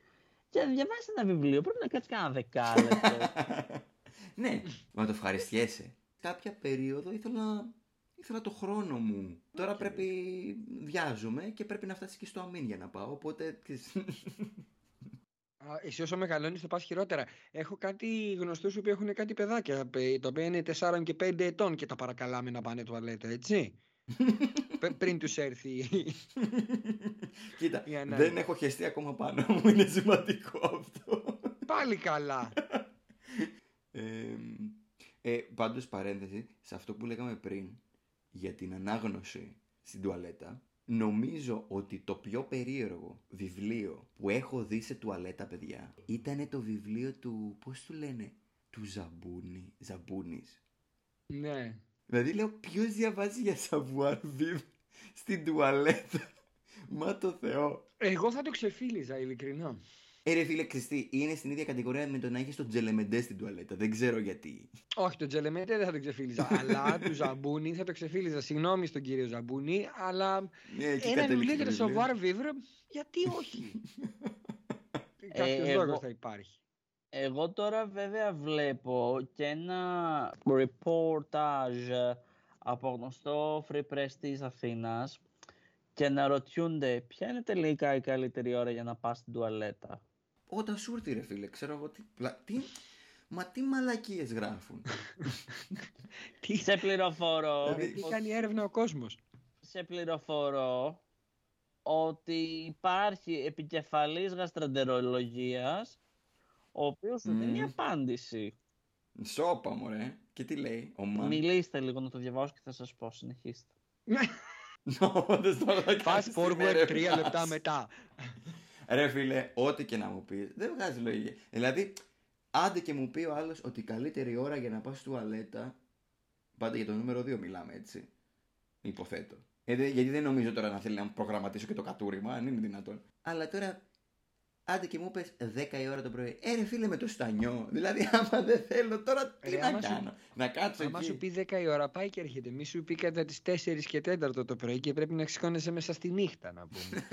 Και να διαβάσεις ένα βιβλίο, πρέπει να κάτσεις κανένα δεκάλεπτο.
ναι, μα το ευχαριστιέσαι. Κάποια περίοδο ήθελα, ήθελα το χρόνο μου. Τώρα πρέπει, βιάζομαι και πρέπει να φτάσεις και στο αμήν για να πάω, οπότε...
Α, Εσύ όσο μεγαλώνεις, το πας χειρότερα. Έχω κάτι γνωστούς που έχουν κάτι παιδάκια, πε- τα οποία είναι 4 και 5 ετών και τα παρακαλάμε να πάνε τουαλέτα, έτσι. Πε- πριν τους έρθει.
Κοίτα,
Η ανάγκη.
δεν έχω χεστεί ακόμα πάνω μου, είναι σημαντικό αυτό.
Πάλι καλά.
Ε, ε, πάντως παρένθεση, σε αυτό που λέγαμε πριν για την ανάγνωση στην τουαλέτα, νομίζω ότι το πιο περίεργο βιβλίο που έχω δει σε τουαλέτα, παιδιά, ήταν το βιβλίο του, πώς του λένε, του Ζαμπούνι, Ζαμπούνης.
Ναι.
Δηλαδή λέω ποιος διαβάζει για savoir vivre στην τουαλέτα; Μα το Θεό.
Εγώ θα το ξεφύλιζα, ειλικρινά.
Ε, ρε φίλε, Χριστί, είναι στην ίδια κατηγορία με το να έχεις τον τζελεμεντές στην τουαλέτα. Δεν ξέρω γιατί.
Όχι, τον Τζελεμέτε δεν θα το ξεφύλιζα. αλλά του Ζαμπούνι θα το ξεφύλιζα. Συγγνώμη στον κύριο Ζαμπούνι, αλλά
Ναι, εκεί
ένα βιβλίο
κατέληξε
για
το
το
βιβλίο.
Savoir Vivre, γιατί όχι; Κάποιος
εγώ-
λόγος θα υπάρχει.
Εγώ τώρα βέβαια βλέπω και ένα reportage από γνωστό Free Press της Αθήνας και να ρωτιούνται ποια είναι τελικά η καλύτερη ώρα για να πας στην τουαλέτα;
Όταν σου έρθει, ρε φίλε, ξέρω εγώ τι. πλα- τι... Μα τι μαλακίες γράφουν.
Τι,
Σε πληροφορώ,
Δηλαδή-
τι κάνει έρευνα ο κόσμος.
σε πληροφορώ ότι υπάρχει επικεφαλής γαστρεντερολογίας ο οποίος σου δίνει
Μμμ.
απάντηση.
Σόπα, μωρέ. Και τι λέει, ο Μαν;
Μιλήστε λίγο να το διαβάσω και θα σας πω, συνεχίστε.
Όντως τώρα θα
Fast
κάνεις την
forward
έρευνά
τρία λεπτά
σου.
μετά.
Ρε φίλε, ό,τι και να μου πεις, δεν βγάζει λογική. Δηλαδή, άντε και μου πει ο άλλος ότι η καλύτερη ώρα για να πας στη τουαλέτα. Πάντα για το νούμερο 2 μιλάμε έτσι. Υποθέτω. Ε, δε- γιατί δεν νομίζω τώρα να θέλει να προγραμματίσω και το κατούριμα, αν είναι δυνατόν. Αλλά τώρα, άντε και μου πες 10 η ώρα το πρωί. Ε, ρε φίλε με το στανιό. Δηλαδή, άμα δεν θέλω τώρα, τι
Ρε,
να
άμα σου-
κάνω; Να κάτσω
Άμα
εκεί.
σου πει 10 η ώρα, πάει και έρχεται. Μη σου πει κατά τι 4 και 4 το πρωί και πρέπει να σηκώνεσαι μέσα στη νύχτα, να πούμε.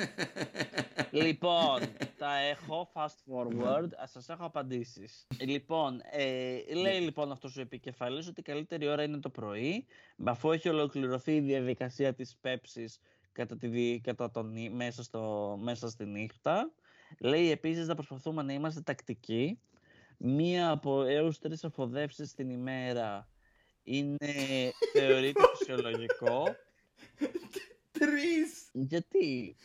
λοιπόν, τα έχω fast forward, ας σας έχω απαντήσεις. Λοιπόν, ε, λέει λοιπόν αυτός ο επικεφαλής ότι η καλύτερη ώρα είναι το πρωί, αφού έχει ολοκληρωθεί η διαδικασία της πέψης κατά τη, δι- κατά τον, νύ- μέσα, στο, μέσα στη νύχτα. Λέει επίσης να προσπαθούμε να είμαστε τακτικοί. Μία από έως τρεις αφοδεύσεις την ημέρα είναι, θεωρείται φυσιολογικό.
Τρεις!
Γιατί;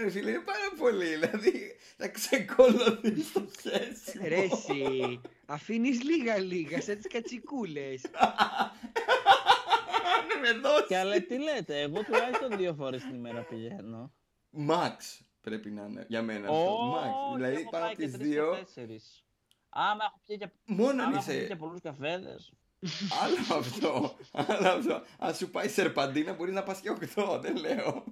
Ρε φίλε, είναι πάρα πολύ. Δηλαδή, θα ξεκολωθείς στο σχέσιμο.
Ρε εσύ, αφήνεις λίγα λίγα, σαν τις κατσικούλες.
Αν με δώσεις.
Και αλλά τι λέτε, εγώ τουλάχιστον δύο φορές την ημέρα πηγαίνω.
Max πρέπει να είναι για μένα αυτό. Max. Δηλαδή
έχω
πάνω
πάει
από
και
τις
τρεις
δύο.
και τέσσερις. Άμα έχω πιει και,
Μόνο αν
άμα έχω πιει και
είσαι.
πολλούς καφέδες.
Άλλο αυτό. Άλλο αυτό. Αν σου πάει σερπαντίνα μπορείς να πας και οκτώ. Δεν λέω.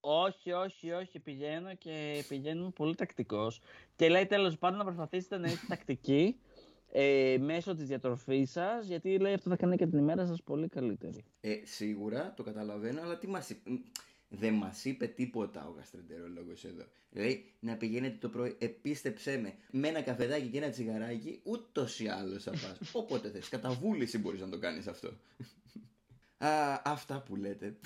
Όχι, όχι, όχι, πηγαίνω και πηγαίνω πολύ τακτικός. Και λέει τέλος πάντων να προσπαθήσετε να είστε τακτικοί ε, μέσω της διατροφής σας, γιατί λέει αυτό θα κάνει και την ημέρα σας πολύ καλύτερη.
Ε, σίγουρα το καταλαβαίνω, αλλά τι μας είπε. Δεν μας είπε τίποτα ο γαστρεντερολόγος εδώ. Λέει να πηγαίνετε το πρωί, επίστεψέ με, με ένα καφεδάκι και ένα τσιγαράκι, ούτως ή άλλως θα πας. Όποτε θες. Κατά βούληση μπορείς να το κάνεις αυτό. Α, αυτά που λέτε.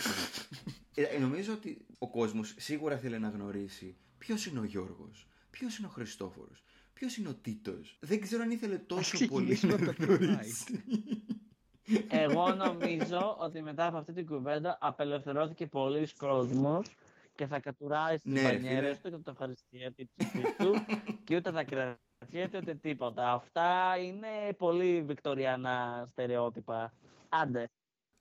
ε, νομίζω ότι ο κόσμος σίγουρα θέλει να γνωρίσει ποιος είναι ο Γιώργος, ποιος είναι ο Χριστόφορος, ποιος είναι ο Τίτος. Δεν ξέρω αν ήθελε τόσο πολύ
ξεκινήσουμε
να
από το
γνωρίσει.
Εγώ νομίζω ότι μετά από αυτή την κουβέντα απελευθερώθηκε πολλοί κόσμος και θα κατουράει στις
Ναι, ρε,
μπανιέρες
φίλε.
του και θα το ευχαριστιέται τις ψυχής του και ούτε θα κρατιέται ούτε τίποτα. Αυτά είναι πολύ βικτοριανά στερεότυπα. Άντε.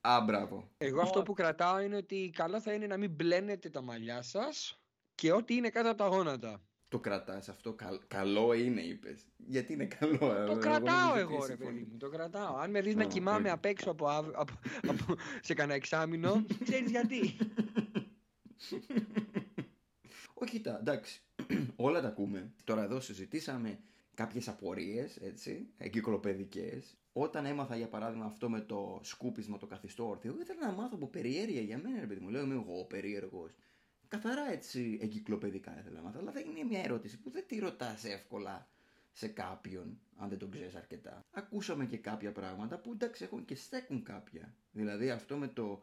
Α, μπράβο.
Εγώ αυτό που κρατάω είναι ότι καλό θα είναι να μην πλένετε τα μαλλιά σας και ό,τι είναι κάτω από τα γόνατα.
Το κρατάς αυτό, καλ- καλό είναι είπες. Γιατί είναι καλό. ε,
Το
εγώ
κρατάω
νομίζω
εγώ,
ότι
ρε
συμφωνεί.
παιδί μου. Το κρατάω. Αν με δεις να
Α,
κοιμάμαι
οκ.
απ' έξω από, αύ- από, από- σε κανένα εξάμηνο, ξέρεις γιατί.
Όχι, κοίτα, εντάξει. Όλα τα ακούμε. Τώρα εδώ συζητήσαμε κάποιες απορίες, έτσι, εγκυκλοπαιδικές. Όταν έμαθα για παράδειγμα αυτό με το σκούπισμα το καθιστό όρθιο, ήθελα να μάθω από περιέργεια για μένα, ρε παιδί μου. Λέω είμαι εγώ περίεργος. Καθαρά έτσι εγκυκλοπαιδικά ήθελα να μάθω. Αλλά δεν είναι μια ερώτηση που δεν τη ρωτάς εύκολα σε κάποιον, αν δεν τον ξέρεις αρκετά. Ακούσαμε και κάποια πράγματα που εντάξει έχουν και στέκουν κάποια. Δηλαδή αυτό με το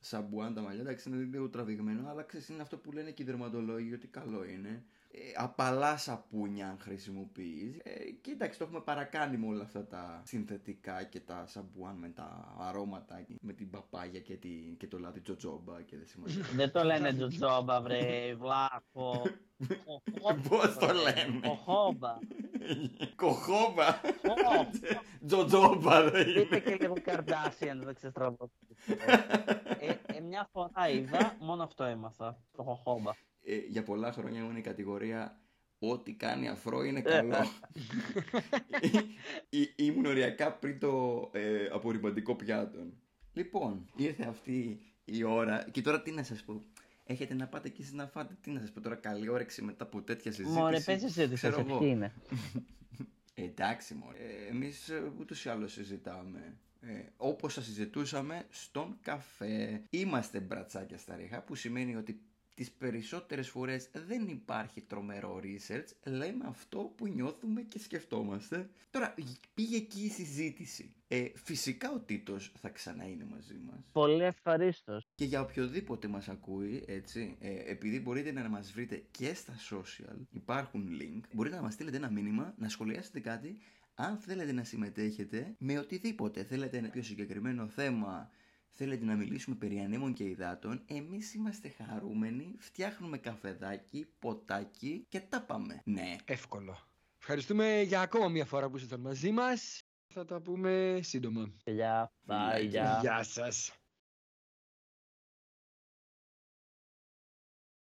σαμπουάν τα μαλλιά, εντάξει είναι λίγο τραβηγμένο, αλλά ξέρεις είναι αυτό που λένε και οι δερματολόγοι ότι καλό είναι. Ε, απαλάς σαπούνια αν χρησιμοποιείς. Ε, και εντάξει, το έχουμε παρακάνει με όλα αυτά τα συνθετικά και τα σαμπουάν με τα αρώματα, με την παπάγια και, τη, και το λάδι τζοτζόμπα και δεν σημαίνει.
Δεν το λένε τζοτζόμπα, βρε, βλάχο.
Πώς το λένε;
Κοχόμπα.
Κοχόμπα.
Ω,
Τζοτζόμπα δεν
Δείτε
είναι.
και λίγο Kardashian, δεν ξεστραβωθείτε. ε, ε, μια φορά είδα, μόνο αυτό έμαθα. Το κοχόμπα.
Ε, για πολλά χρόνια ήμουν η κατηγορία Ό,τι κάνει αφρό είναι καλό. Ή- Ήμουν οριακά πριν το ε, απορριπαντικό πιάτο. Λοιπόν, ήρθε αυτή η ώρα. Και τώρα τι να σας πω. Έχετε να πάτε και εσείς να φάτε. Τι να σας πω τώρα, καλή όρεξη μετά από τέτοια συζήτηση.
Μωρέ, πες εσύ ότι
ξέρω
σας
εγώ.
ποιοι είναι.
Εντάξει, μωρέ. Ε, εμείς ε, ούτως ή άλλως συζητάμε. Ε, όπως θα συζητούσαμε στον καφέ. Είμαστε μπρατσάκια στα ρίχα, που σημαίνει ότι τις περισσότερες φορές δεν υπάρχει τρομερό research, λέμε αυτό που νιώθουμε και σκεφτόμαστε. Τώρα, πήγε εκεί η συζήτηση. Ε, φυσικά ο Τίτος θα ξανά είναι μαζί μας.
Πολύ ευχαρίστως.
Και για οποιοδήποτε μας ακούει, έτσι, ε, επειδή μπορείτε να μας βρείτε και στα social, υπάρχουν link, μπορείτε να μας στείλετε ένα μήνυμα, να σχολιάσετε κάτι, αν θέλετε να συμμετέχετε με οτιδήποτε, θέλετε ένα πιο συγκεκριμένο θέμα, θέλετε να μιλήσουμε περί ανέμων και υδάτων, εμείς είμαστε χαρούμενοι, φτιάχνουμε καφεδάκι, ποτάκι και τα πάμε. Ναι.
Εύκολο. Ευχαριστούμε για ακόμα μια φορά που ήσασταν μαζί μας. Θα τα πούμε σύντομα.
Γεια. Bye,
Φιλάκια.
γεια.
Γεια σας.